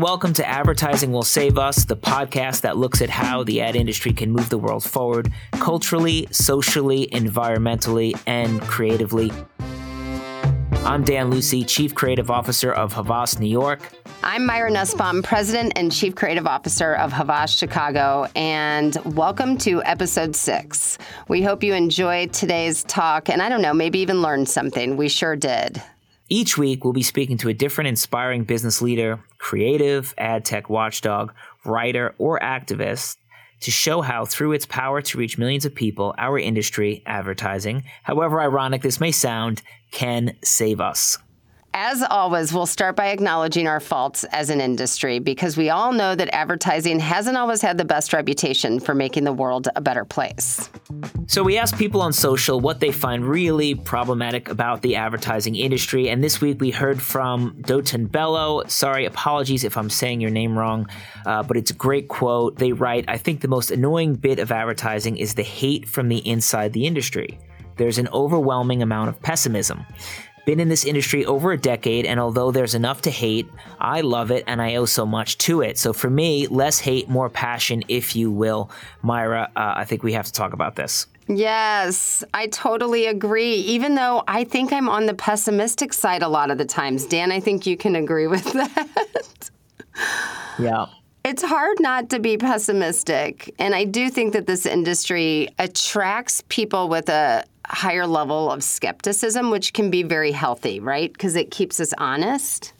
welcome to Advertising Will Save Us, the podcast that looks at how the ad industry can move the world forward culturally, socially, environmentally, and creatively. I'm Dan Lucey, Chief Creative Officer of Havas New York. I'm Myra Nussbaum, President and Chief Creative Officer of Havas Chicago, and welcome to episode six. We hope you enjoyed today's talk, and I don't know, maybe even learned something. We sure did. Each week, we'll be speaking to a different inspiring business leader, creative, ad tech watchdog, writer, or activist to show how, through its power to reach millions of people, our industry, advertising, however ironic this may sound, can save us. As always, we'll start by acknowledging our faults as an industry because we all know that advertising hasn't always had the best reputation for making the world a better place. So, we asked people on social what they find really problematic about the advertising industry. And this week we heard from Dotun Bello. Sorry, apologies if I'm saying your name wrong, uh, but it's a great quote. They write I think the most annoying bit of advertising is the hate from the inside the industry. There's an overwhelming amount of pessimism. Been in this industry over a decade, and although there's enough to hate, I love it and I owe so much to it. So for me, less hate, more passion, if you will. Myra, uh, I think we have to talk about this. Yes, I totally agree. Even though I think I'm on the pessimistic side a lot of the times. Dan, I think you can agree with that. yeah. It's hard not to be pessimistic. And I do think that this industry attracts people with a higher level of skepticism, which can be very healthy, right? Because it keeps us honest,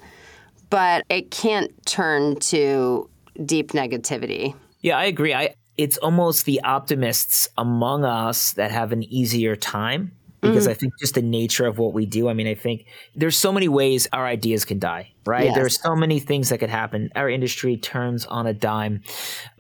but it can't turn to deep negativity. Yeah, I agree. I it's almost the optimists among us that have an easier time because mm. I think just the nature of what we do. I mean, I think there's so many ways our ideas can die, right? Yes. There's so many things that could happen. Our industry turns on a dime.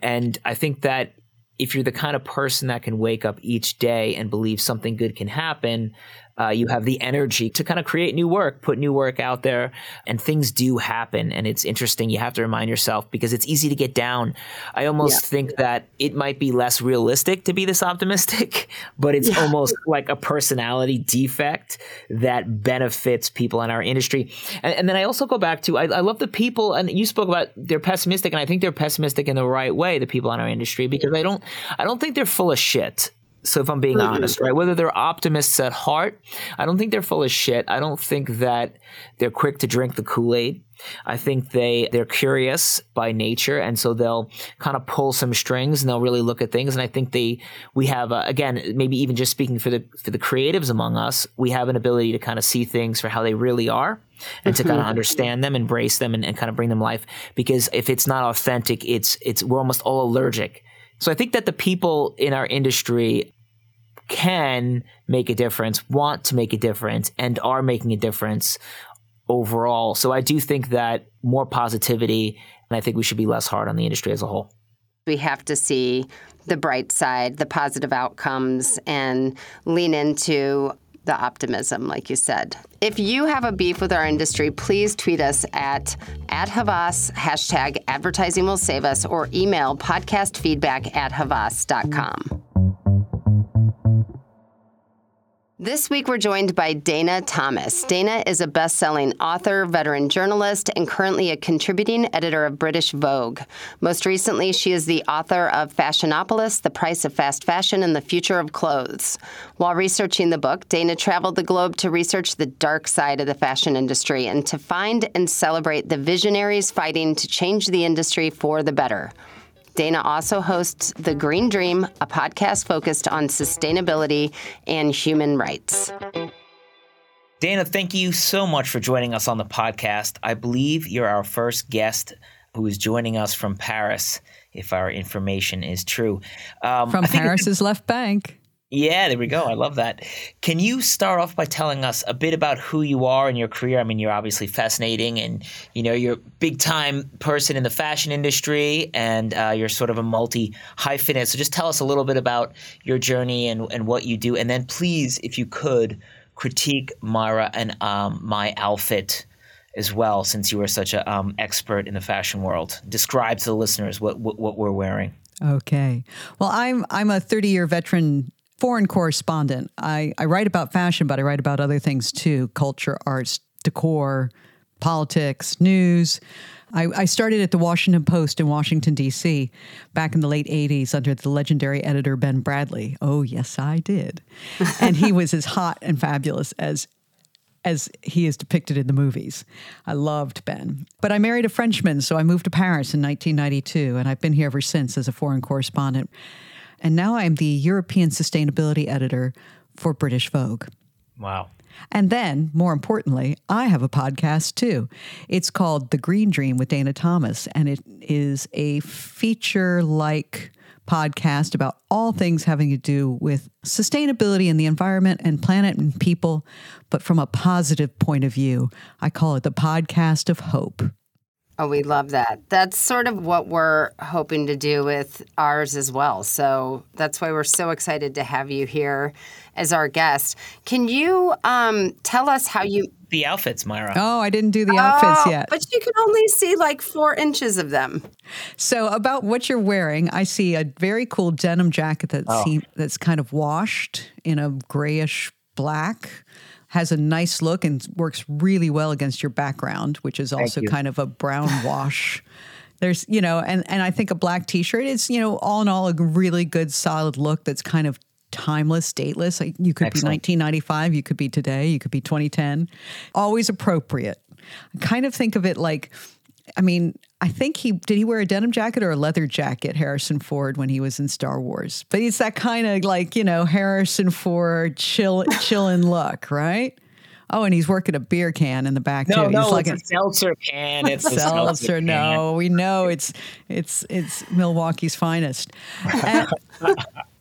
And I think that if you're the kind of person that can wake up each day and believe something good can happen, uh, you have the energy to kind of create new work, put new work out there, and things do happen. And it's interesting. You have to remind yourself because it's easy to get down. I almost yeah. think that it might be less realistic to be this optimistic, but it's yeah. almost like a personality defect that benefits people in our industry. And, and then I also go back to I, I love the people, and you spoke about they're pessimistic, and I think they're pessimistic in the right way. The people in our industry because I don't I don't think they're full of shit. So if I'm being honest, right, whether they're optimists at heart, I don't think they're full of shit. I don't think that they're quick to drink the Kool-Aid. I think they they're curious by nature, and so they'll kind of pull some strings and they'll really look at things. And I think they we have uh, again maybe even just speaking for the for the creatives among us, we have an ability to kind of see things for how they really are. And to kind of mm-hmm. understand them, embrace them, and, and kind of bring them life. Because if it's not authentic, it's it's we're almost all allergic so I think that the people in our industry can make a difference, want to make a difference, and are making a difference overall. So I do think that more positivity, and I think we should be less hard on the industry as a whole. We have to see the bright side, the positive outcomes, and lean into the optimism, like you said. If you have a beef with our industry, please tweet us at at Havas, hashtag advertising will save us, or email podcastfeedback at havas.com. This week, we're joined by Dana Thomas. Dana is a best selling author, veteran journalist, and currently a contributing editor of British Vogue. Most recently, she is the author of Fashionopolis The Price of Fast Fashion and the Future of Clothes. While researching the book, Dana traveled the globe to research the dark side of the fashion industry and to find and celebrate the visionaries fighting to change the industry for the better. Dana also hosts The Green Dream, a podcast focused on sustainability and human rights. Dana, thank you so much for joining us on the podcast. I believe you're our first guest who is joining us from Paris, if our information is true. Um, from Paris's left bank. Yeah, there we go. I love that. Can you start off by telling us a bit about who you are and your career? I mean, you're obviously fascinating, and you know you're a big time person in the fashion industry, and uh, you're sort of a multi hyphenate. So just tell us a little bit about your journey and and what you do, and then please, if you could, critique Myra and um, my outfit as well, since you are such an um, expert in the fashion world. Describe to the listeners what, what, what we're wearing. Okay. Well, I'm I'm a 30 year veteran foreign correspondent. I, I write about fashion, but I write about other things too culture, arts, decor, politics, news. I, I, started at the Washington Post in Washington, D.C. back in the late 80s under the legendary editor Ben Bradlee. Oh, yes, I did. and he was as hot and fabulous as as he is depicted in the movies. I loved Ben. But I married a Frenchman, so I moved to Paris in 1992, and I've been here ever since as a foreign correspondent. And now I'm the European sustainability editor for British Vogue. Wow. And then, more importantly, I have a podcast too. It's called The Green Dream with Dana Thomas, and it is a feature like podcast about all things having to do with sustainability and the environment and planet and people, but from a positive point of view. I call it the podcast of hope. Oh, we love that. That's sort of what we're hoping to do with ours as well. So that's why we're so excited to have you here as our guest. Can you um, tell us how you? The outfits, Myra. Oh, I didn't do the outfits oh, yet. But you can only see like four inches of them. So, about what you're wearing, I see a very cool denim jacket that's, oh. that's kind of washed in a grayish black has a nice look and works really well against your background, which is also kind of a brown wash. There's, you know, and, and I think a black t shirt is, you know, all in all, a really good solid look that's kind of timeless, dateless. Like you could Excellent. be 1995, you could be today, you could be 2010. Always appropriate. I kind of think of it like, I mean, I think he did he wear a denim jacket or a leather jacket, Harrison Ford, when he was in Star Wars. But it's that kind of like, you know, Harrison Ford chill chillin' look, right? Oh, and he's working a beer can in the back no, too. No, like it's a, a seltzer can. It's seltzer. seltzer no, we know it's it's it's Milwaukee's finest. And,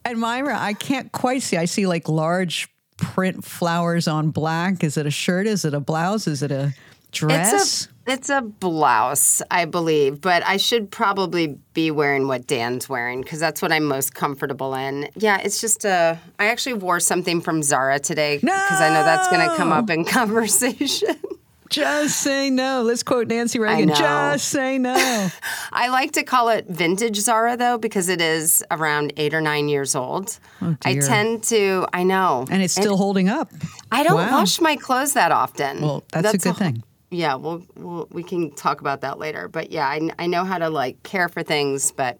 and Myra, I can't quite see. I see like large print flowers on black. Is it a shirt? Is it a blouse? Is it a dress? It's a blouse, I believe, but I should probably be wearing what Dan's wearing because that's what I'm most comfortable in. Yeah, it's just a. I actually wore something from Zara today because no! I know that's going to come up in conversation. Just say no. Let's quote Nancy Reagan. Just say no. I like to call it vintage Zara though because it is around eight or nine years old. Oh, I tend to. I know, and it's still holding up. I don't wow. wash my clothes that often. Well, that's, that's a good a, thing yeah, we'll, we'll we can talk about that later. But yeah, I, I know how to like care for things, but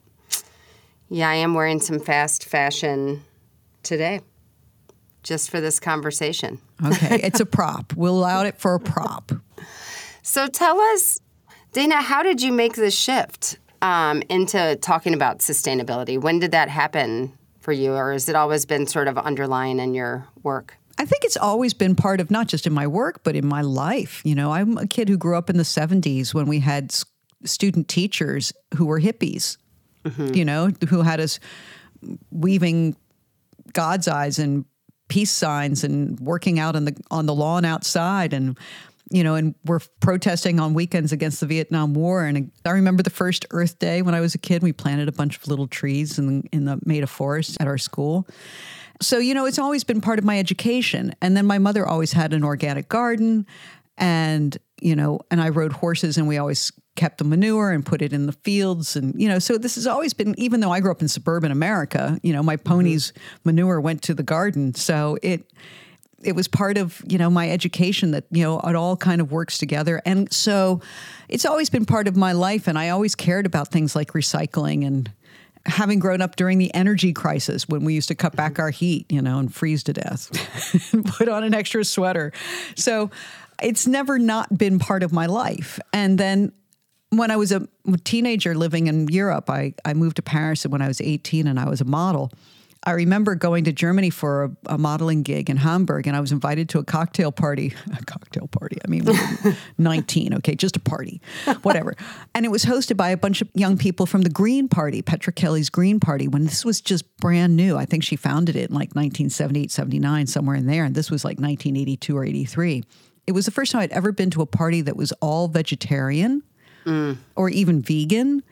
yeah, I am wearing some fast fashion today just for this conversation. Okay, it's a prop. We'll allow it for a prop. So tell us, Dana, how did you make this shift um, into talking about sustainability? When did that happen for you, or has it always been sort of underlying in your work? I think it's always been part of not just in my work, but in my life. You know, I'm a kid who grew up in the 70s when we had student teachers who were hippies, mm-hmm. you know, who had us weaving God's eyes and peace signs and working out on the on the lawn outside and you know, and we're protesting on weekends against the Vietnam War. And I remember the first Earth Day when I was a kid. We planted a bunch of little trees in, in the made a forest at our school. So, you know, it's always been part of my education. And then my mother always had an organic garden and, you know, and I rode horses and we always kept the manure and put it in the fields. And, you know, so this has always been, even though I grew up in suburban America, you know, my pony's mm-hmm. manure went to the garden. So it, it was part of you know my education that you know it all kind of works together and so it's always been part of my life and i always cared about things like recycling and having grown up during the energy crisis when we used to cut back our heat, you know, and freeze to death, and put on an extra sweater. So it's never not been part of my life. And then when I was a teenager living in Europe, I, I moved to Paris when I was 18 and I was a model. I remember going to Germany for a, a, modeling gig in Hamburg, and I was invited to a cocktail party. A cocktail party. I mean, we 19, okay, just a party, whatever. and it was hosted by a bunch of young people from the Green Party, Petra Kelly's Green Party, when this was just brand new. I think she founded it in like 1978, 79, somewhere in there. And this was like 1982 or 83. It was the first time I'd ever been to a party that was all vegetarian mm. or even vegan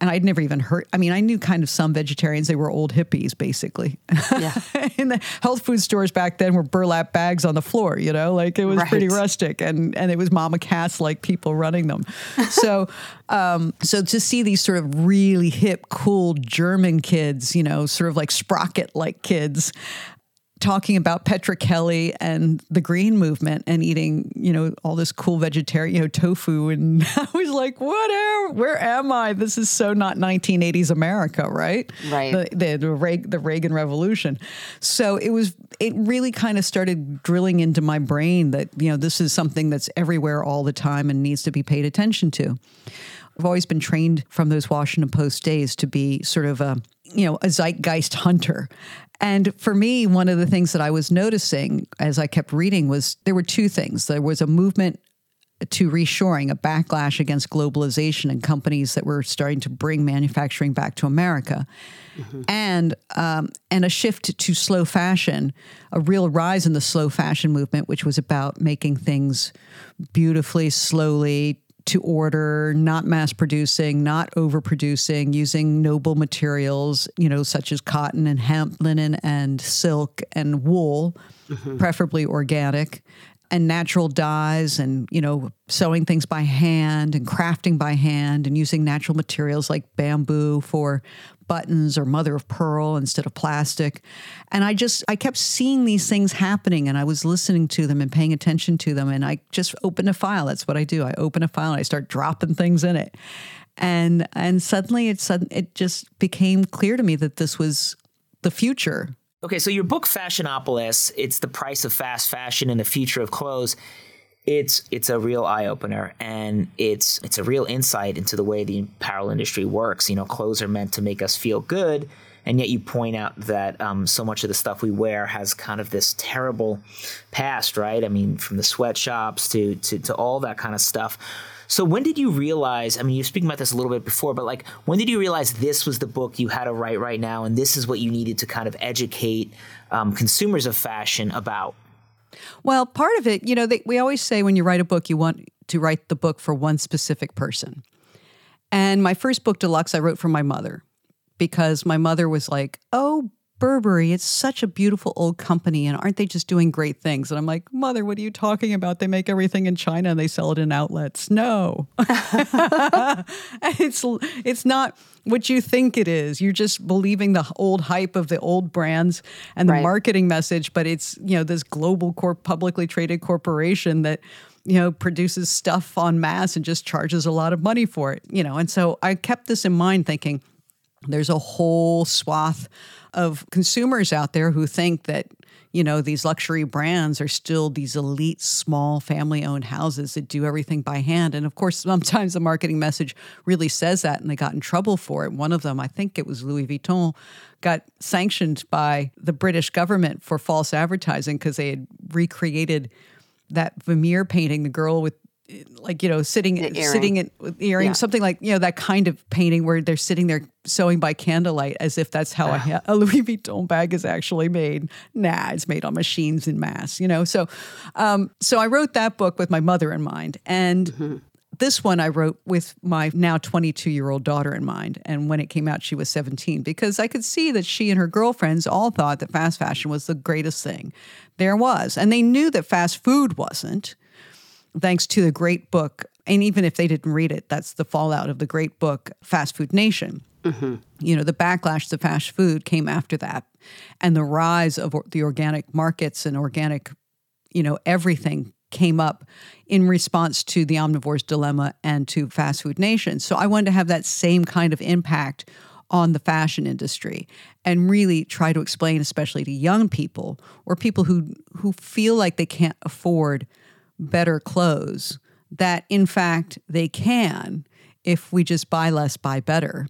and I'd never even heard. I mean, I knew kind of some vegetarians. They were old hippies, basically. Yeah. and the health food stores back then were burlap bags on the floor. You know, like it was right. pretty rustic, and and it was mama cats like people running them. so, um, so to see these sort of really hip, cool German kids, you know, sort of like sprocket like kids talking about Petra Kelly and the green movement and eating, you know, all this cool vegetarian, you know, tofu. And I was like, whatever, where am I? This is so not 1980s America, right? Right. The, the, the, Reagan, the Reagan Revolution. So it was, it really kind of started drilling into my brain that, you know, this is something that's everywhere all the time and needs to be paid attention to. I've always been trained from those Washington Post days to be sort of a, you know, a zeitgeist hunter. And for me, one of the things that I was noticing as I kept reading was there were two things. There was a movement to reshoring, a backlash against globalization and companies that were starting to bring manufacturing back to America, mm-hmm. and um, and a shift to slow fashion, a real rise in the slow fashion movement, which was about making things beautifully, slowly, to order, not mass producing, not overproducing, using noble materials, you know, such as cotton and hemp, linen and silk and wool, mm-hmm. preferably organic, and natural dyes and, you know, sewing things by hand and crafting by hand and using natural materials like bamboo for buttons or mother of pearl instead of plastic. And I just, I kept seeing these things happening and I was listening to them and paying attention to them. And I just opened a file. That's what I do. I open a file and I start dropping things in it. And, and suddenly it, it just became clear to me that this was the future. Okay, so your book Fashionopolis, it's the price of fast fashion and the future of clothes it's it's a real eye opener and it's it's a real insight into the way the apparel industry works. You know, clothes are meant to make us feel good, and yet you point out that um, so much of the stuff we wear has kind of this terrible past, right? I mean, from the sweatshops to to to all that kind of stuff. So when did you realize? I mean, you're speaking about this a little bit before, but like, when did you realize this was the book you had to write right now, and this is what you needed to kind of educate um, consumers of fashion about? Well, part of it, you know, they, we always say when you write a book, you want to write the book for one specific person. And my first book, Deluxe, I wrote for my mother because my mother was like, oh, Burberry, it's such a beautiful old company, and aren't they just doing great things? And I'm like, Mother, what are you talking about? They make everything in China and they sell it in outlets. No, it's it's not what you think it is. You're just believing the old hype of the old brands and the right. marketing message, but it's you know this global corp publicly traded corporation that you know produces stuff on mass and just charges a lot of money for it. You know, and so I kept this in mind, thinking there's a whole swath of consumers out there who think that you know these luxury brands are still these elite small family owned houses that do everything by hand. And of course sometimes the marketing message really says that and they got in trouble for it. One of them i think it was louis vuitton got sanctioned by the british government for false advertising because they had recreated that Vermeer painting, the girl with like you know sitting sitting in earrings yeah. something like you know that kind of painting where they're sitting there sewing by candlelight as if that's how a, a, Louis Vuitton bag is actually made. Nah, it's made on machines in mass, you know. So, um, so I wrote that book with my mother in mind, and mm-hmm. this one I wrote with my now 22 year old daughter in mind. And when it came out, she was 17 because I could see that she and her girlfriends all thought that fast fashion was the greatest thing there was, and they knew that fast food wasn't thanks to the great book. And even if they didn't read it, that's the fallout of the great book, Fast Food Nation. Mm-hmm. You know, the backlash to fast food came after that. And the rise of the organic markets and organic, you know, everything came up in response to the omnivore's dilemma and to Fast Food Nation. So I wanted to have that same kind of impact on the fashion industry and really try to explain especially to young people or people who who feel like they can't afford better clothes, that in fact they can if we just buy less, buy better.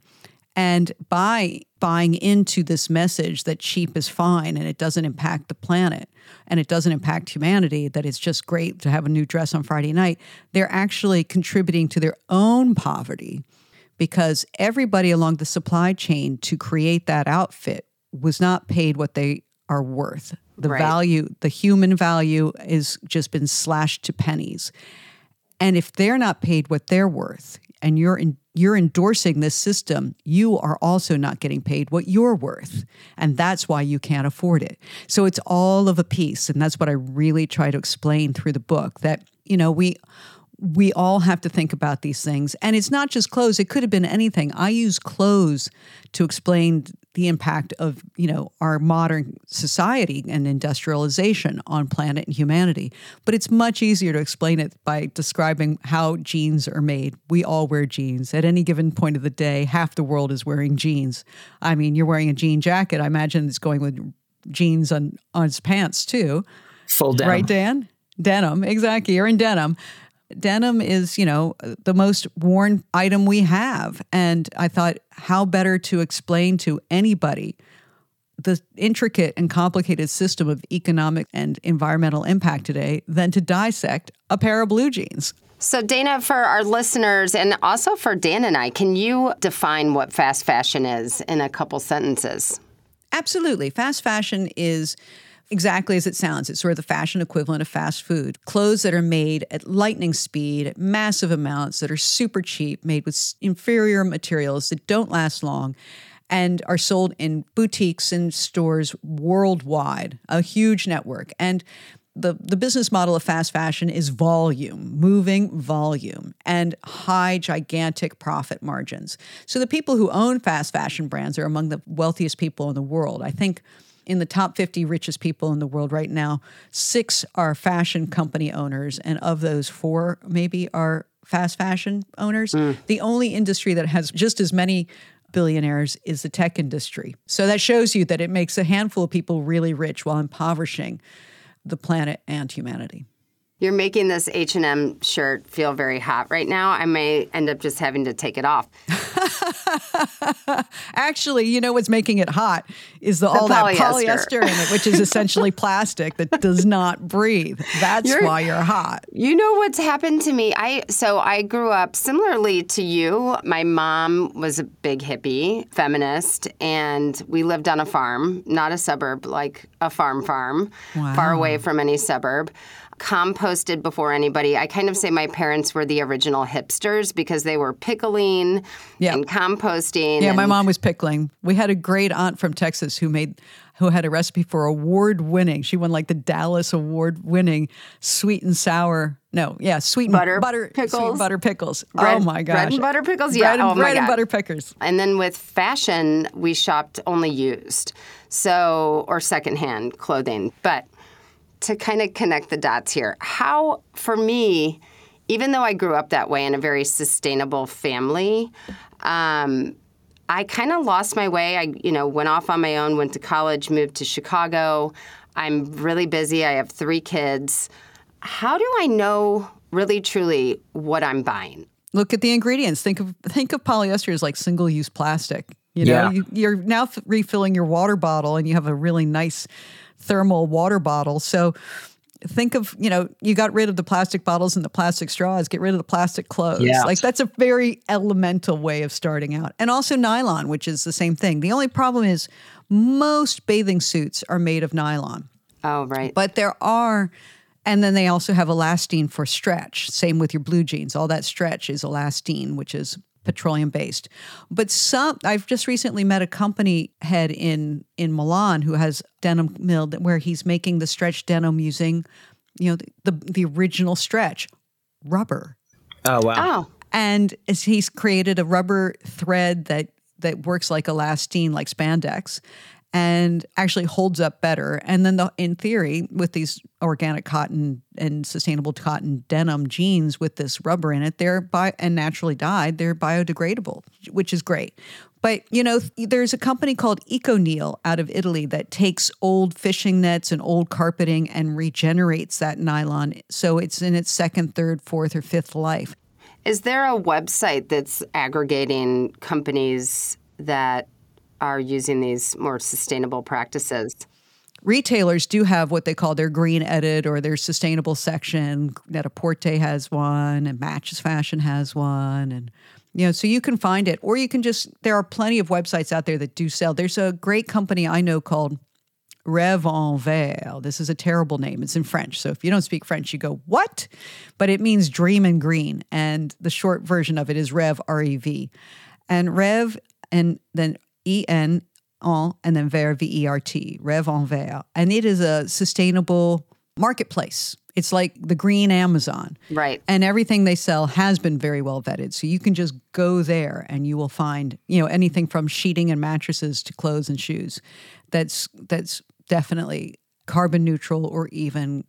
And by buying into this message that cheap is fine and it doesn't impact the planet and it doesn't impact humanity, that it's just great to have a new dress on Friday night, they're actually contributing to their own poverty because everybody along the supply chain to create that outfit was not paid what they are worth. The right. value, the human value, is just been slashed to pennies. And if they're not paid what they're worth, and you're in, you're endorsing this system, you are also not getting paid what you're worth, and that's why you can't afford it. So it's all of a piece, and that's what I really try to explain through the book. That you know we we all have to think about these things. And it's not just clothes, it could have been anything. I use clothes to explain the impact of you know our modern society and industrialization on planet and humanity. But it's much easier to explain it by describing how jeans are made. We all wear jeans. At any given point of the day half the world is wearing jeans. I mean you're wearing a jean jacket. I imagine it's going with jeans on on his pants too. Full denim. Right dan? Denim. Exactly. You're in denim denim is, you know, the most worn item we have. And I thought, how better to explain to anybody the intricate and complicated system of economic and environmental impact today than to dissect a pair of blue jeans. So, Dana, for our listeners and also for Dan and I, can you define what fast fashion is in a couple sentences? Absolutely. Fast fashion is exactly as it sounds. It's sort of the fashion equivalent of fast food. Clothes that are made at lightning speed, at massive amounts, that are super cheap, made with inferior materials that don't last long, and are sold in boutiques and stores worldwide, a huge network. And the, the business model of fast fashion is volume, moving volume, and high, gigantic profit margins. So the people who own fast fashion brands are among the wealthiest people in the world. I think in the top 50 richest people in the world right now, six are fashion company owners, and of those, four maybe are fast fashion owners. Mm. The only industry that has just as many billionaires is the tech industry. So that shows you that it makes a handful of people really rich while impoverishing the planet and humanity. You're making this H&M shirt feel very hot right now. I may end up just having to take it off. Actually, you know what's making it hot is the, the all polyester. that polyester in it, which is essentially plastic that does not breathe. That's you're, why you're hot. You know what's happened to me? I so I grew up similarly to you. My mom was a big hippie, feminist, and we lived on a farm, not a suburb, like a farm farm, wow. far away from any suburb composted before anybody. I kind of say my parents were the original hipsters because they were pickling yep. and composting. Yeah, and my mom was pickling. We had a great aunt from Texas who made who had a recipe for award winning. She won like the Dallas award winning sweet and sour. No, yeah, sweet butter, butter pickles, sweet oh butter pickles. Bread, oh my gosh, bread and butter pickles. Yeah, bread and, oh bread and butter pickles. And then with fashion, we shopped only used, so or secondhand clothing, but to kind of connect the dots here. How, for me, even though I grew up that way in a very sustainable family, um, I kind of lost my way. I, you know, went off on my own, went to college, moved to Chicago. I'm really busy. I have three kids. How do I know really truly what I'm buying? Look at the ingredients. Think of think of polyester as like single-use plastic. You know, yeah. you, are now f- refilling your water bottle, and you have a really nice thermal water bottle. So think of, you know, you got rid of the plastic bottles and the plastic straws, get rid of the plastic clothes. Yeah. Like that's a very elemental way of starting out. And also nylon, which is the same thing. The only problem is most bathing suits are made of nylon. Oh, right. But there are and then they also have elastane for stretch. Same with your blue jeans. All that stretch is elastane which is petroleum based. But some I've just recently met a company head in in Milan who has denim mill where he's making the stretch denim using, you know, the the, the original stretch rubber. Oh wow. Oh. And as he's created a rubber thread that that works like elastane, like spandex, and actually holds up better. And then, the, in theory, with these organic cotton and sustainable cotton denim jeans with this rubber in it, they're bi- and naturally dyed, they're biodegradable, which is great. But you know, there's a company called ECONYL out of Italy that takes old fishing nets and old carpeting and regenerates that nylon, so it's in its second, third, fourth, or fifth life. Is there a website that's aggregating companies that are using these more sustainable practices. Retailers do have what they call their green edit or their sustainable section. Net-a-Porter has one, and Matches Fashion has one, and you know, so you can find it, or you can just. There are plenty of websites out there that do sell. There's a great company I know called Rêve en Vert. This is a terrible name. It's in French. So if you don't speak French, you go, what? But it means dream in green. And the short version of it is Rev, R E V. And Rev and then E N en and then Vert V E R T, Rev en Vert. And it is a sustainable marketplace. It's like the green Amazon. Right. And everything they sell has been very well vetted. So you can just go there and you will find, you know, anything from sheeting and mattresses to clothes and shoes. That's that's definitely carbon neutral or even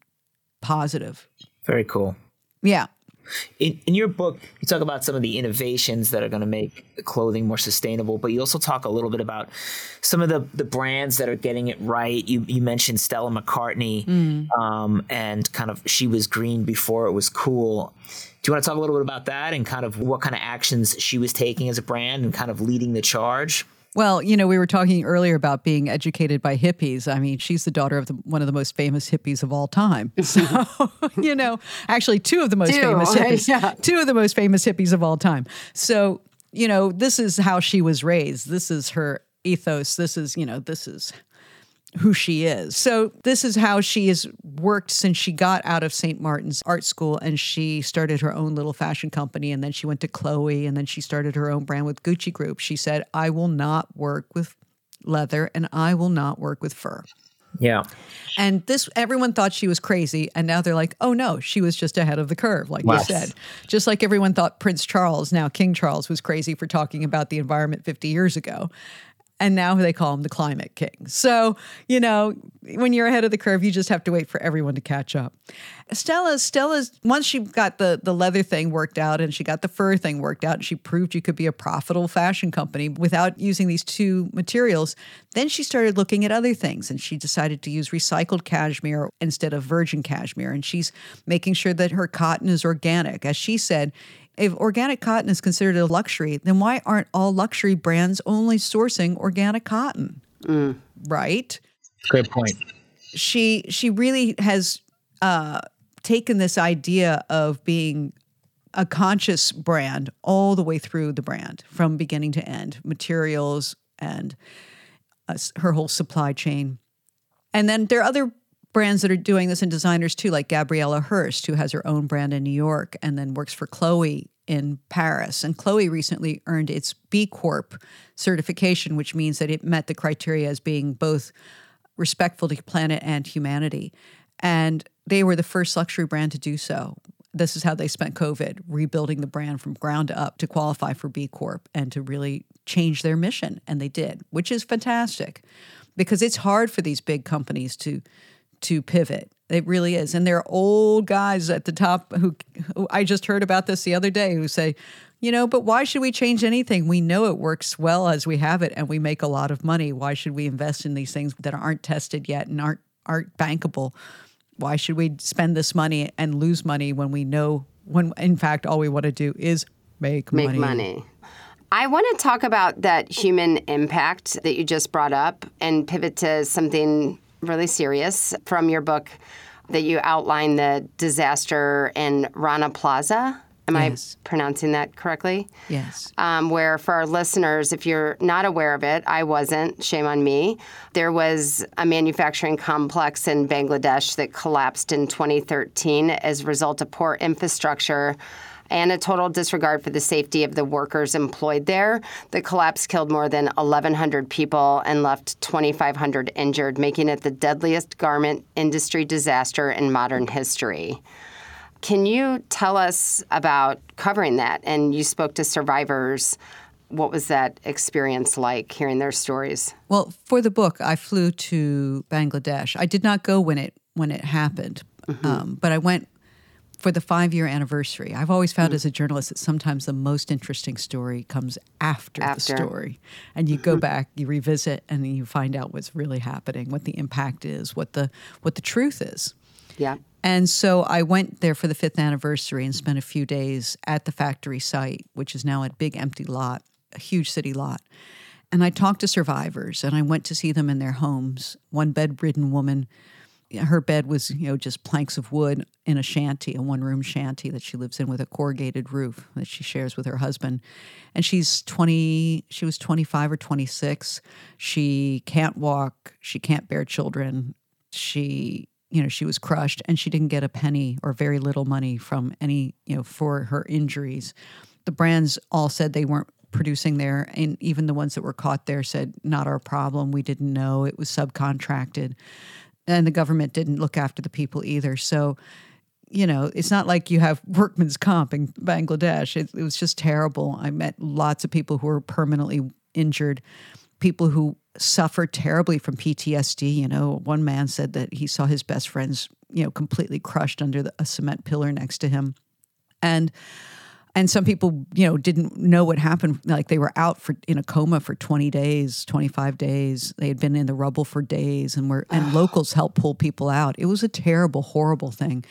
positive. Very cool. Yeah. In, in your book, you talk about some of the innovations that are going to make clothing more sustainable, but you also talk a little bit about some of the, the brands that are getting it right. You, you mentioned Stella McCartney, mm. um, and kind of she was green before it was cool. Do you want to talk a little bit about that and kind of what kind of actions she was taking as a brand and kind of leading the charge? Well, you know, we were talking earlier about being educated by hippies. I mean, she's the daughter of the, one of the most famous hippies of all time. So, you know, actually, two of the most two, famous hippies, yeah. two of the most famous hippies of all time. So, you know, this is how she was raised. This is her ethos. This is, you know, this is who she is. So this is how she has worked since she got out of St. Martin's art school and she started her own little fashion company and then she went to Chloe and then she started her own brand with Gucci Group. She said, "I will not work with leather and I will not work with fur." Yeah. And this, everyone thought she was crazy. And now they're like, oh no, she was just ahead of the curve, like yes. you said. Just like everyone thought Prince Charles, now King Charles, was crazy for talking about the environment 50 years ago and now they call him the climate king. So, you know, when you're ahead of the curve, you just have to wait for everyone to catch up. Stella, Stella's once she got the the leather thing worked out and she got the fur thing worked out and she proved you could be a profitable fashion company without using these two materials, then she started looking at other things and she decided to use recycled cashmere instead of virgin cashmere and she's making sure that her cotton is organic. As she said, if organic cotton is considered a luxury, then why aren't all luxury brands only sourcing organic cotton? Mm. Right? Great point. She she really has uh, taken this idea of being a conscious brand all the way through the brand from beginning to end, materials and uh, her whole supply chain. And then there are other brands that are doing this and designers too, like Gabriela Hearst, who has her own brand in New York and then works for Chloe in Paris. And Chloe recently earned its B Corp certification, which means that it met the criteria as being both respectful to planet and humanity. And they were the first luxury brand to do so. This is how they spent COVID, rebuilding the brand from ground up to qualify for B Corp and to really change their mission. And they did, which is fantastic because it's hard for these big companies to to pivot. It really is. And there are old guys at the top who, who, I just heard about this the other day who say, you know, but why should we change anything? We know it works well as we have it and we make a lot of money. Why should we invest in these things that aren't tested yet and aren't aren't bankable? Why should we spend this money and lose money when we know when in fact all we want to do is make, make money. money. I want to talk about that human impact that you just brought up and pivot to something really serious from your book that you outline the disaster in Rana Plaza. Am yes. I pronouncing that correctly? Yes. Um, where, for our listeners, if you're not aware of it, I wasn't, shame on me. There was a manufacturing complex in Bangladesh that collapsed in 2013 as a result of poor infrastructure and a total disregard for the safety of the workers employed there. The collapse killed more than 1,100 people and left 2,500 injured, making it the deadliest garment industry disaster in modern history. Can you tell us about covering that? And you spoke to survivors. What was that experience like hearing their stories? Well, for the book, I flew to Bangladesh. I did not go when it when it happened, mm-hmm. um, but I went for the five year anniversary. I've always found mm. as a journalist that sometimes the most interesting story comes after, after. the story. And you go mm-hmm. back, you revisit, and you find out what's really happening, what the impact is, what the what the truth is. Yeah. And so I went there for the fifth anniversary and spent a few days at the factory site, which is now a big empty lot, a huge city lot. And I talked to survivors and I went to see them in their homes. One bedridden woman her bed was you know just planks of wood in a shanty a one room shanty that she lives in with a corrugated roof that she shares with her husband. And she's 20 she was 25 or 26 she can't walk she can't bear children. She you know she was crushed and she didn't get a penny or very little money from any you know for her injuries. The brands all said they weren't producing there and even the ones that were caught there said not our problem. We didn't know. It was subcontracted and the government didn't look after the people either. So you know, it's not like you have workman's comp in Bangladesh. It, it was just terrible. I met lots of people who were permanently injured, people who suffered terribly from PTSD. You know, one man said that he saw his best friends, you know, completely crushed under the, a cement pillar next to him. And and some people you know didn't know what happened. Like they were out for in a coma for 20 days 25 days. They had been in the rubble for days and were and locals helped pull people out. It was a terrible horrible thing.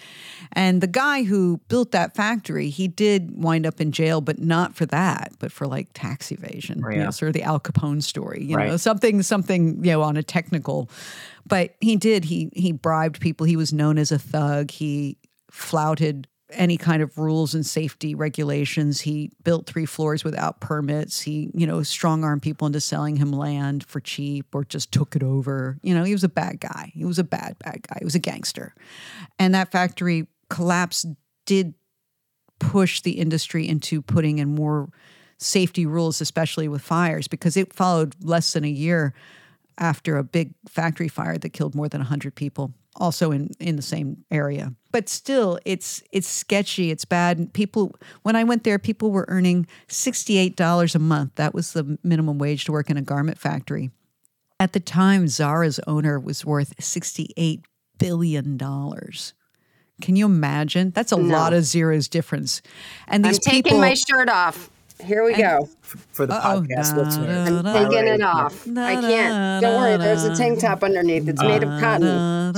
And the guy who built that factory he did wind up in jail but not for that but for like tax evasion. Oh, you know sort of the al capone story you know something something you know on a technical. But he did. He he bribed people. He was known as a thug. He flouted any kind of rules and safety regulations. He built three floors without permits. He, you know, strong armed people into selling him land for cheap or just took it over. You know, he was a bad guy. He was a bad, bad guy. He was a gangster. And that factory collapse did push the industry into putting in more safety rules, especially with fires, because it followed less than a year after a big factory fire that killed more than 100 people also in in the same area. But still it's it's sketchy it's bad. And people when i went there people were earning $68 a month. That was the minimum wage to work in a garment factory. At the time zara's owner was worth 68 billion dollars. Can you imagine? That's a lot of zeros difference. And I'm these taking people my shirt off. Here we go. for the Uh-oh. podcast Da, listeners. da, I'm da. taking it off. I can't. Don't worry. There's a tank top underneath. It's made of cotton.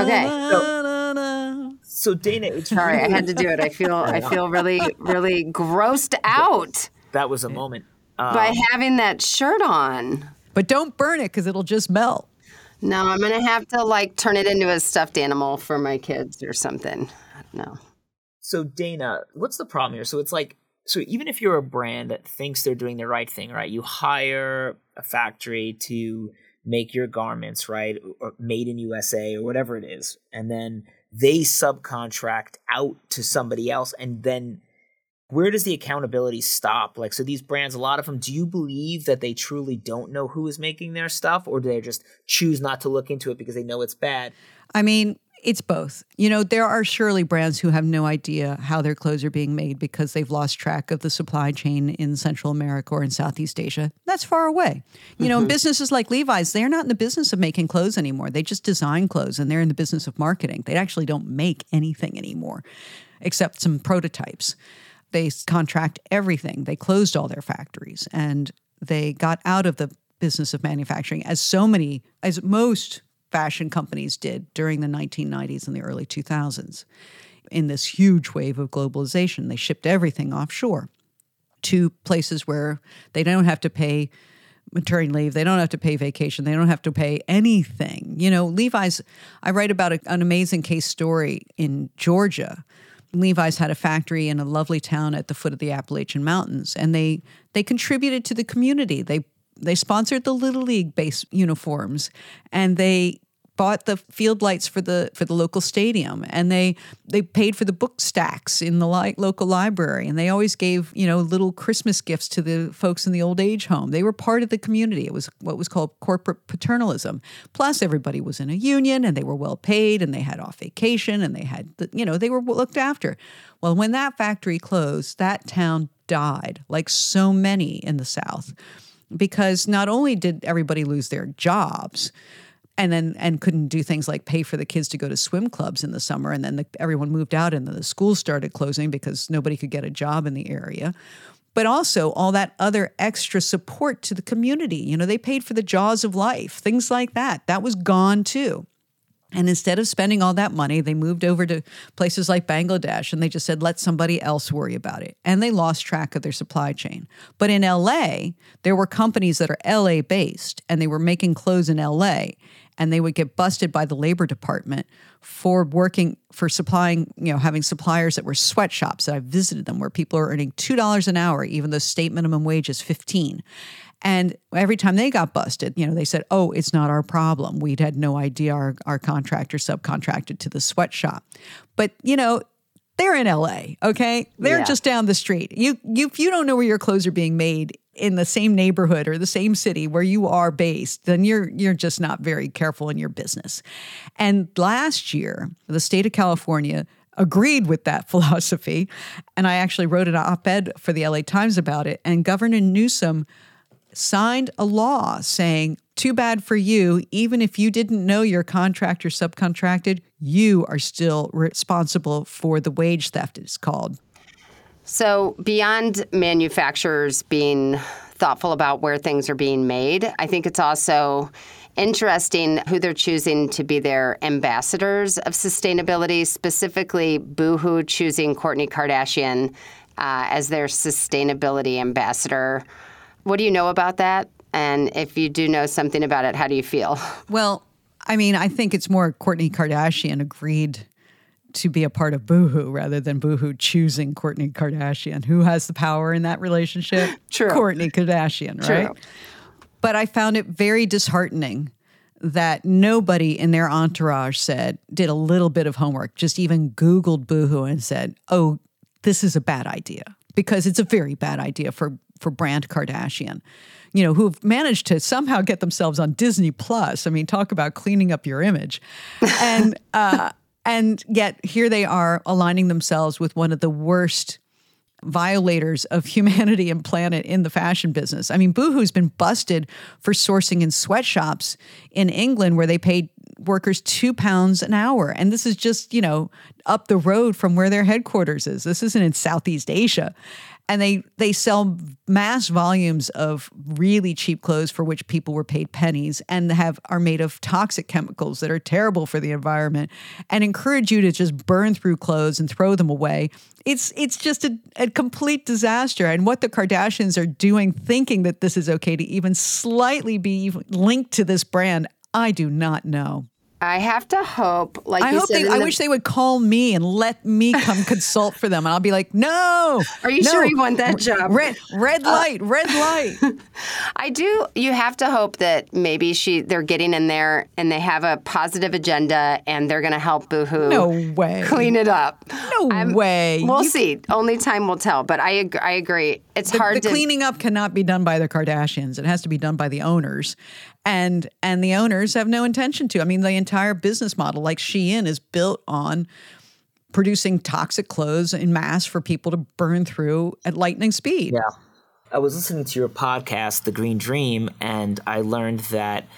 okay So Dana, it's Sorry, I had to do it. I feel I feel really really grossed out that was a moment. Uh, by having that shirt on. but don't burn it because it'll just melt No, I'm gonna have to like turn it into a stuffed animal for my kids or something. No. So Dana, what's the problem here? So it's like so even if you're a brand that thinks they're doing the right thing, right? You hire a factory to make your garments, right? Or made in USA or whatever it is. And then they subcontract out to somebody else and then where does the accountability stop? Like, so these brands, a lot of them, do you believe that they truly don't know who is making their stuff, or do they just choose not to look into it because they know it's bad? I mean, it's both. You know, there are surely brands who have no idea how their clothes are being made because they've lost track of the supply chain in Central America or in Southeast Asia. That's far away. You know, mm-hmm. businesses like Levi's, they're not in the business of making clothes anymore. They just design clothes and they're in the business of marketing. They actually don't make anything anymore except some prototypes. They contract everything. They closed all their factories and they got out of the business of manufacturing as so many, as most fashion companies did during the 1990s and the early 2000s. In this huge wave of globalization, they shipped everything offshore to places where they don't have to pay maternity leave, they don't have to pay vacation, they don't have to pay anything. You know, Levi's, I write about a, an amazing case story in Georgia. Levi's had a factory in a lovely town at the foot of the Appalachian Mountains, and they they contributed to the community. They they sponsored the little league base uniforms, and they bought the field lights for the for the local stadium and they they paid for the book stacks in the li- local library and they always gave you know little christmas gifts to the folks in the old age home. They were part of the community. It was what was called corporate paternalism. Plus everybody was in a union and they were well paid and they had off vacation and they had the, you know they were looked after. Well when that factory closed that town died like so many in the south because not only did everybody lose their jobs and then and couldn't do things like pay for the kids to go to swim clubs in the summer and then the, everyone moved out and then the schools started closing because nobody could get a job in the area but also all that other extra support to the community. You know they paid for the jaws of life things like that. That was gone too and instead of spending all that money, they moved over to places like Bangladesh and they just said, let somebody else worry about it. And they lost track of their supply chain. But in LA, there were companies that are LA based and they were making clothes in LA and they would get busted by the labor department for working for supplying, you know, having suppliers that were sweatshops that I visited them where people are earning $2 an hour, even though state minimum wage is 15. And every time they got busted, you know, they said, oh, it's not our problem. We'd had no idea our, our contractor subcontracted to the sweatshop. But, you know, they're in LA, okay? They're Yeah. just down the street. You, you, if you don't know where your clothes are being made in the same neighborhood or the same city where you are based, then you're you're just not very careful in your business. And last year, the state of California agreed with that philosophy. And I actually wrote an op ed for the LA Times about it. And Governor Newsom signed a law saying, too bad for you. Even if you didn't know your contractor subcontracted, you are still responsible for the wage theft, it's called. So, beyond manufacturers being thoughtful about where things are being made, I think it's also interesting who they're choosing to be their ambassadors of sustainability, specifically Boohoo choosing Kourtney Kardashian uh, as their sustainability ambassador. What do you know about that? And if you do know something about it, how do you feel? Well, I mean, I think it's more Kourtney Kardashian agreed to be a part of Boohoo rather than Boohoo choosing Kourtney Kardashian. Who has the power in that relationship? True. Kourtney Kardashian, right? True. But I found it very disheartening that nobody in their entourage said, did a little bit of homework, just even Googled Boohoo and said, oh, this is a bad idea because it's a very bad idea for, for Brand Kardashian, you know, who've managed to somehow get themselves on Disney Plus. I mean, talk about cleaning up your image. And, uh, and yet here they are aligning themselves with one of the worst violators of humanity and planet in the fashion business. I mean, Boohoo's been busted for sourcing in sweatshops in England where they paid workers two pounds an hour. And this is just, you know, up the road from where their headquarters is. This isn't in Southeast Asia and they they sell mass volumes of really cheap clothes for which people were paid pennies and have are made of toxic chemicals that are terrible for the environment and encourage you to just burn through clothes and throw them away it's it's just a, a complete disaster and what the kardashians are doing thinking that this is okay to even slightly be linked to this brand i do not know I have to hope, like I you hope said, they, I the- wish they would call me and let me come consult for them, and I'll be like, "No, Are you no. sure you want that job? Red, red uh, light, red light." I do. You have to hope that maybe she they're getting in there and they have a positive agenda and they're going to help Boohoo. No way. Clean it up. No way. We'll You- see. Only time will tell. But I ag- I agree. It's the, hard the to cleaning up cannot be done by the Kardashians. It has to be done by the owners, and and the owners have no intention to. I mean, the entire business model, like Shein, is built on producing toxic clothes in mass for people to burn through at lightning speed. Yeah. I was listening to your podcast, The Green Dream, and I learned that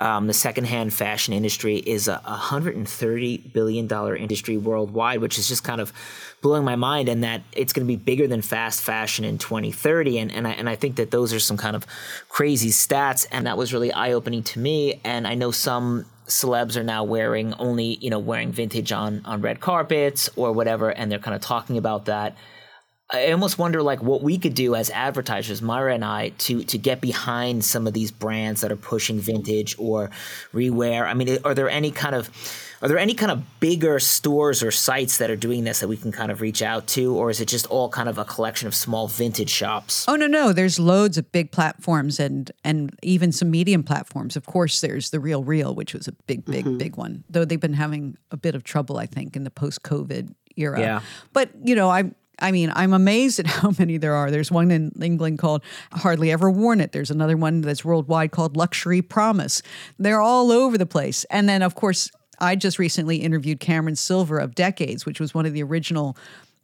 um, the secondhand fashion industry is a $130 billion industry worldwide, which is just kind of blowing my mind, and that it's going to be bigger than fast fashion in 2030. And, and, I, and I think that those are some kind of crazy stats, and that was really eye opening to me. And I know some celebs are now wearing only, you know, wearing vintage on, on red carpets or whatever, and they're kind of talking about that. I almost wonder like what we could do as advertisers, Myra and I, to to get behind some of these brands that are pushing vintage or rewear. I mean, are there any kind of are there any kind of bigger stores or sites that are doing this that we can kind of reach out to, or is it just all kind of a collection of small vintage shops? Oh no, no. There's loads of big platforms and and even some medium platforms. Of course, there's the Real Real, which was a big, big, mm-hmm. big one. Though they've been having a bit of trouble, I think, in the post-COVID era. Yeah. But you know, I. I mean, I'm amazed at how many there are. There's one in England called Hardly Ever Worn It. There's another one that's worldwide called Luxury Promise. They're all over the place. And then, of course, I just recently interviewed Cameron Silver of Decades, which was one of the original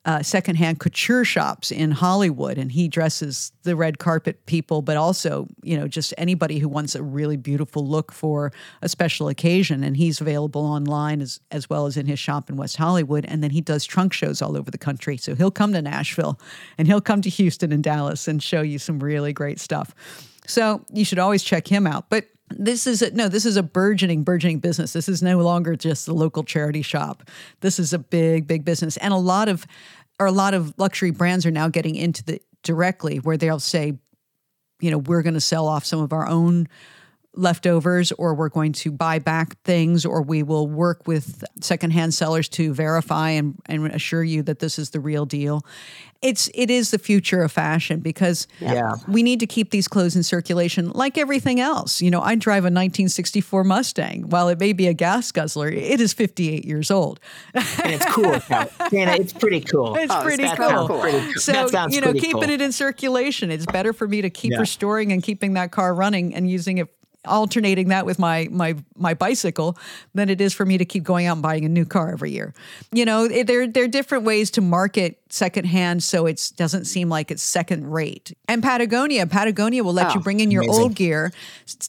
uh, secondhand couture shops in Hollywood, and he dresses the red carpet people, but also you know just anybody who wants a really beautiful look for a special occasion. And he's available online as as well as in his shop in West Hollywood. And then he does trunk shows all over the country. So he'll come to Nashville, and he'll come to Houston and Dallas and show you some really great stuff. So you should always check him out. But this is a, no this is a burgeoning burgeoning business. This is no longer just the local charity shop. This is a big big business. And a lot of or a lot of luxury brands are now getting into the directly where they'll say you know we're going to sell off some of our own leftovers or we're going to buy back things or we will work with secondhand sellers to verify and, and assure you that this is the real deal it's it is the future of fashion because Yeah. we need to keep these clothes in circulation like everything else you know i drive a 1964 mustang while it may be a gas guzzler it is 58 years old And it's cool. It's pretty cool. it's oh, pretty that cool. pretty cool. So you know, keeping cool. it in circulation, it's better for me to keep Yeah. restoring and keeping that car running and using it alternating that with my my my bicycle than it is for me to keep going out and buying a new car every year. You know, there there are different ways to market secondhand so it doesn't seem like it's second rate. And Patagonia, Patagonia will let Oh, you bring in your amazing. old gear.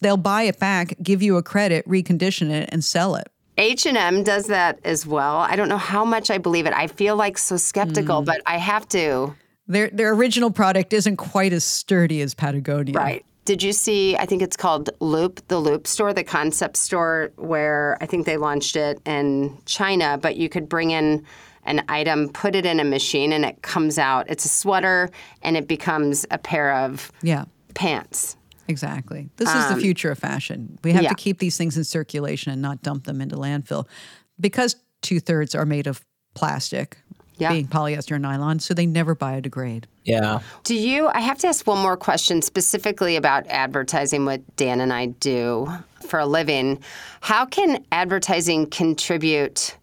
They'll buy it back, give you a credit, recondition it, and sell it. H&M does that as well. I don't know how much I believe it. I feel like so skeptical, hmm. but I have to. Their their original product isn't quite as sturdy as Patagonia. Right. Did you see? I think it's called Loop, the Loop store, the concept store, where I think they launched it in China, but you could bring in an item, put it in a machine, and it comes out. It's a sweater, and it becomes a pair of Yeah. pants. Exactly. This is the future of fashion. We have Um, yeah. to keep these things in circulation and not dump them into landfill because two thirds are made of plastic, Yeah. being polyester and nylon, so they never biodegrade. Yeah. Do you? I have to ask one more question specifically about advertising, what Dan and I do for a living. How can advertising contribute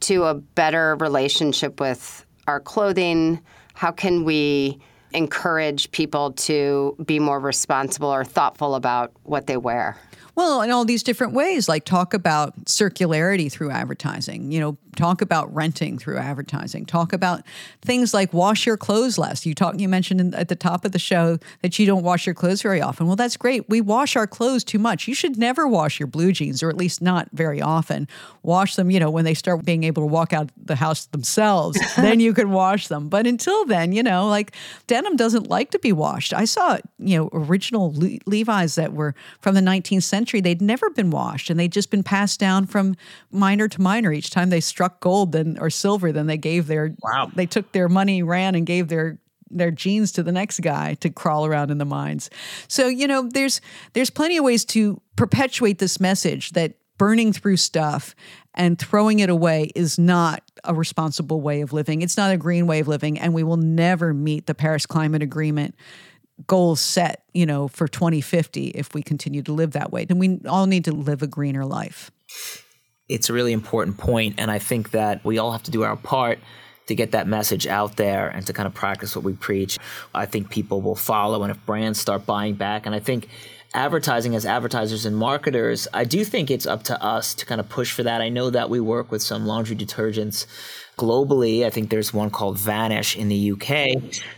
to a better relationship with our clothing? How can we encourage people to be more responsible or thoughtful about what they wear? Well, in all these different ways, like talk about circularity through advertising, you know, talk about renting through advertising, talk about things like wash your clothes less. You talk, you mentioned in, at the top of the show that you don't wash your clothes very often. Well, that's great. We wash our clothes too much. You should never wash your blue jeans, or at least not very often. Wash them, you know, when they start being able to walk out the house themselves, then you can wash them. But until then, you know, like denim doesn't like to be washed. I saw, you know, original Le- Levi's that were from the 19th century. They'd never been washed and they'd just been passed down from miner to miner. Each time they struck gold then or silver, then they gave their Wow. they took their money, ran and gave their their jeans to the next guy to crawl around in the mines. So, you know, there's there's plenty of ways to perpetuate this message that burning through stuff and throwing it away is not a responsible way of living. It's not a green way of living and we will never meet the Paris Climate Agreement goals set, you know, for 2050 if we continue to live that way. Then we all need to live a greener life. It's a really important point and i think that we all have to do our part to get that message out there and to kind of practice what we preach. I think people will follow and if brands start buying back and i think advertising as advertisers and marketers i do think it's up to us to kind of push for that. I know that we work with some laundry detergents globally i think there's one called vanish in the uk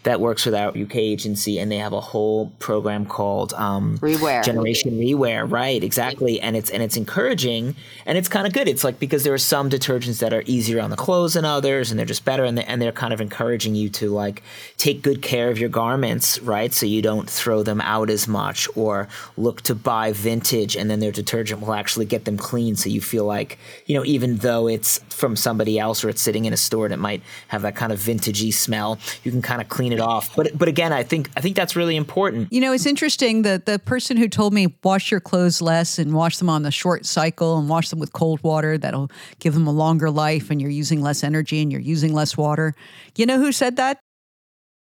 that works with our uk agency and they have a whole program called um, Rewear. generation rewear right exactly. And it's and it's encouraging and it's kind of good. It's like because there are some detergents that are easier on the clothes than others and they're just better and, they, and they're kind of encouraging you to like take good care of your garments right? So you don't throw them out as much or look to buy vintage and then their detergent will actually get them clean. So you feel like you know even though it's from somebody else or it's sitting in a store and it might have that kind of vintagey smell you can kind of clean it off but but again i think i think that's really important You know, it's interesting that the person who told me wash your clothes less and wash them on the short cycle and wash them with cold water that'll give them a longer life and you're using less energy and you're using less water. You know who said that?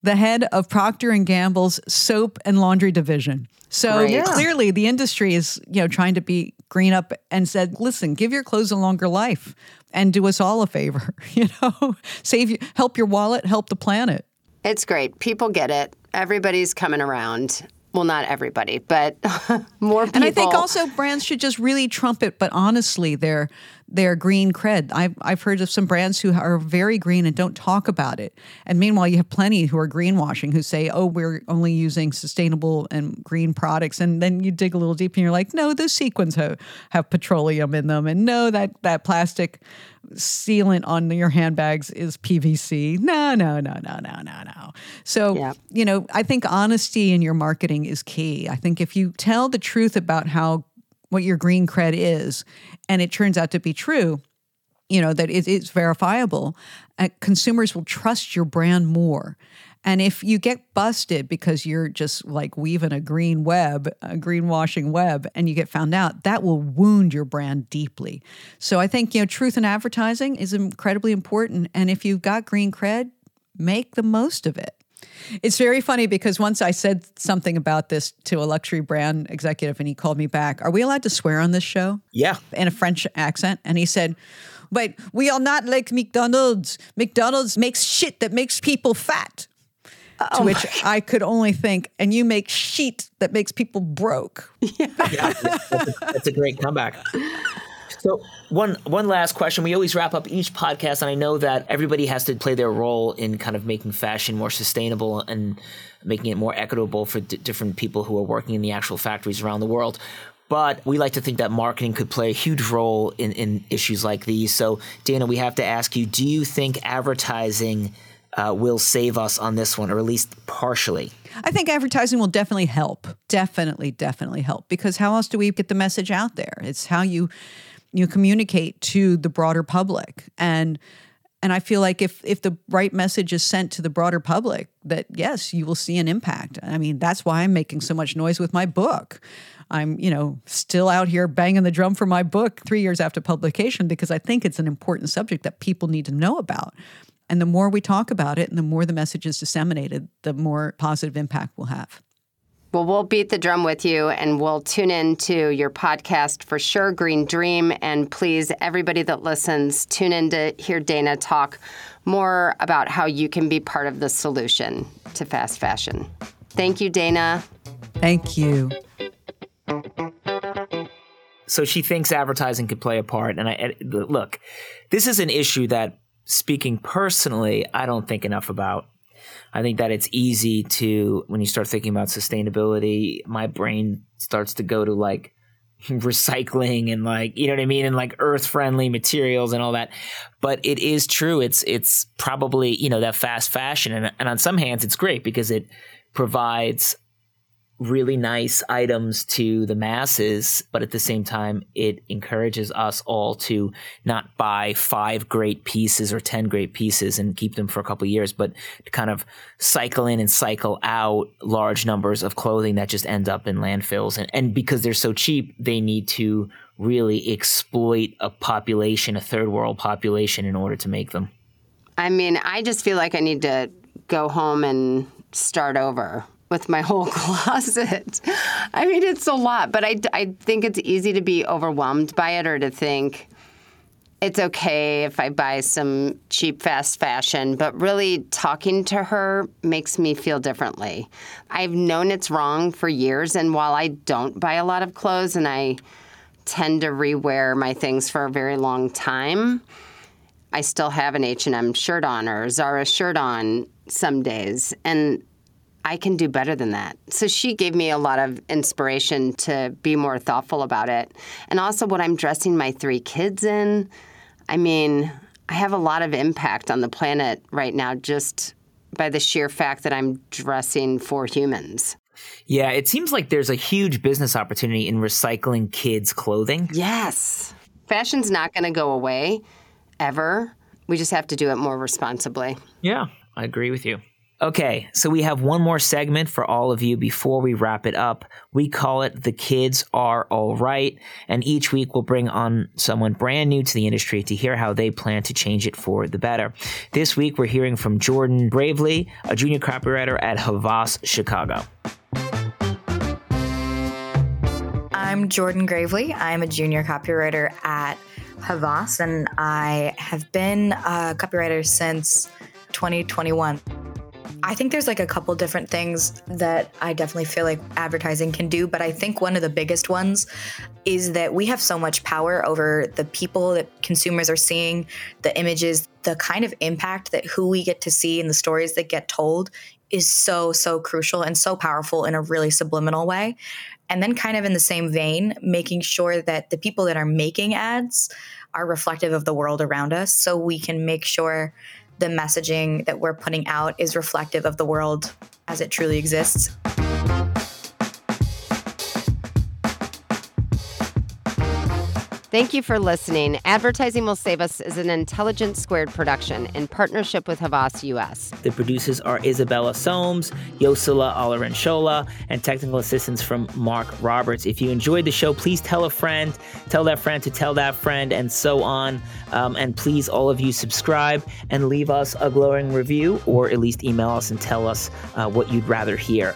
The head of Procter and Gamble's soap and laundry division. So Great. Yeah. clearly the industry is, you know, trying to be green up and said, "Listen, give your clothes a longer life and do us all a favor, you know? Save help your wallet, help the planet." It's great. People get it. Everybody's coming around. Well, not everybody, but more people. And I think also brands should just really trumpet, but honestly, their their green cred. I've I've heard of some brands who are very green and don't talk about it. And meanwhile, you have plenty who are greenwashing who say, "Oh, we're only using sustainable and green products." And then you dig a little deep and you're like, "No, those sequins have, have petroleum in them, and no, that that plastic sealant on your handbags is PVC. No, no, no, no, no, no, no." So Yeah. you know, I think honesty in your marketing is key. I think if you tell the truth about how what your green cred is, and it turns out to be true, you know that it is verifiable, uh, consumers will trust your brand more. And if you get busted because you're just like weaving a green web, a greenwashing web, and you get found out, that will wound your brand deeply. So I think you know truth in advertising is incredibly important. And if you've got green cred, make the most of it. It's very funny because once I said something about this to a luxury brand executive and he called me back. Are we allowed to swear on this show? yeah In a French accent. And he said, But we are not like McDonald's. McDonald's makes shit that makes people fat. To oh which I could only think, and you make sheet that makes people broke. Yeah, yeah that's, a, that's a great comeback. So one one last question. We always wrap up each podcast, and I know that everybody has to play their role in kind of making fashion more sustainable and making it more equitable for d- different people who are working in the actual factories around the world. But we like to think that marketing could play a huge role in, in issues like these. So, Dana, we have to ask you: Do you think advertising uh, will save us on this one, or at least partially? I think advertising will definitely help. Definitely, definitely help. Because how else do we get the message out there? It's how you you communicate to the broader public and and I feel like if if the right message is sent to the broader public, that yes, you will see an impact. I mean, that's why I'm making so much noise with my book. I'm, you know, still out here banging the drum for my book three years after publication because I think it's an important subject that people need to know about. And the more we talk about it and the more the message is disseminated, the more positive impact we'll have. Well, we'll beat the drum with you and we'll tune in to your podcast for sure, Green Dream. And please, everybody that listens, tune in to hear Dana talk more about how you can be part of the solution to fast fashion. Thank you, Dana. Thank you. So she thinks advertising could play a part. And I look, this is an issue that, speaking personally, I don't think enough about. I think that it's easy to, when you start thinking about sustainability, my brain starts to go to like recycling and like, you know what I mean? And like earth friendly materials and all that. But it is true. It's, it's probably, you know, that fast fashion. And, and on some hands, it's great because it provides really nice items to the masses, but at the same time, it encourages us all to not buy five great pieces or 10 great pieces and keep them for a couple years, but to kind of cycle in and cycle out large numbers of clothing that just end up in landfills. And, and because they're so cheap, they need to really exploit a population, a third world population, in order to make them. I mean, I just feel like I need to go home and start over with my whole closet. I mean, it's a lot, but I, I think it's easy to be overwhelmed by it or to think it's okay if I buy some cheap fast fashion, but really talking to her makes me feel differently. I've known it's wrong for years, and while I don't buy a lot of clothes and I tend to rewear my things for a very long time, I still have an H&M shirt on or a Zara shirt on some days. And I can do better than that. So she gave me a lot of inspiration to be more thoughtful about it. And also what I'm dressing my three kids in. I mean, I have a lot of impact on the planet right now just by the sheer fact that I'm dressing for humans. Yeah, it seems like there's a huge business opportunity in recycling kids' clothing. Yes. Fashion's not going to go away ever. We just have to do it more responsibly. Yeah, I agree with you. Okay, so we have one more segment for all of you before we wrap it up. We call it The Kids Are All Right, and each week we'll bring on someone brand new to the industry to hear how they plan to change it for the better. This week we're hearing from Jordan Gravely, a junior copywriter at Havas Chicago. I'm Jordan Gravely. I'm a junior copywriter at Havas, and I have been a copywriter since 2021. I think there's like a couple different things that I definitely feel like advertising can do, but I think one of the biggest ones is that we have so much power over the people that consumers are seeing, the images, the kind of impact that who we get to see and the stories that get told is so, so crucial and so powerful in a really subliminal way. And then, kind of in the same vein, making sure that the people that are making ads are reflective of the world around us so we can make sure the messaging that we're putting out is reflective of the world as it truly exists. Thank you for listening. Advertising Will Save Us is an Intelligence Squared production in partnership with Havas US. The producers are Isabella Soames, Yosila Olorenshola, and technical assistance from Mark Roberts. If you enjoyed the show, please tell a friend, tell that friend to tell that friend, and so on. Um, and please, all of you, subscribe and leave us a glowing review, or at least email us and tell us uh, what you'd rather hear.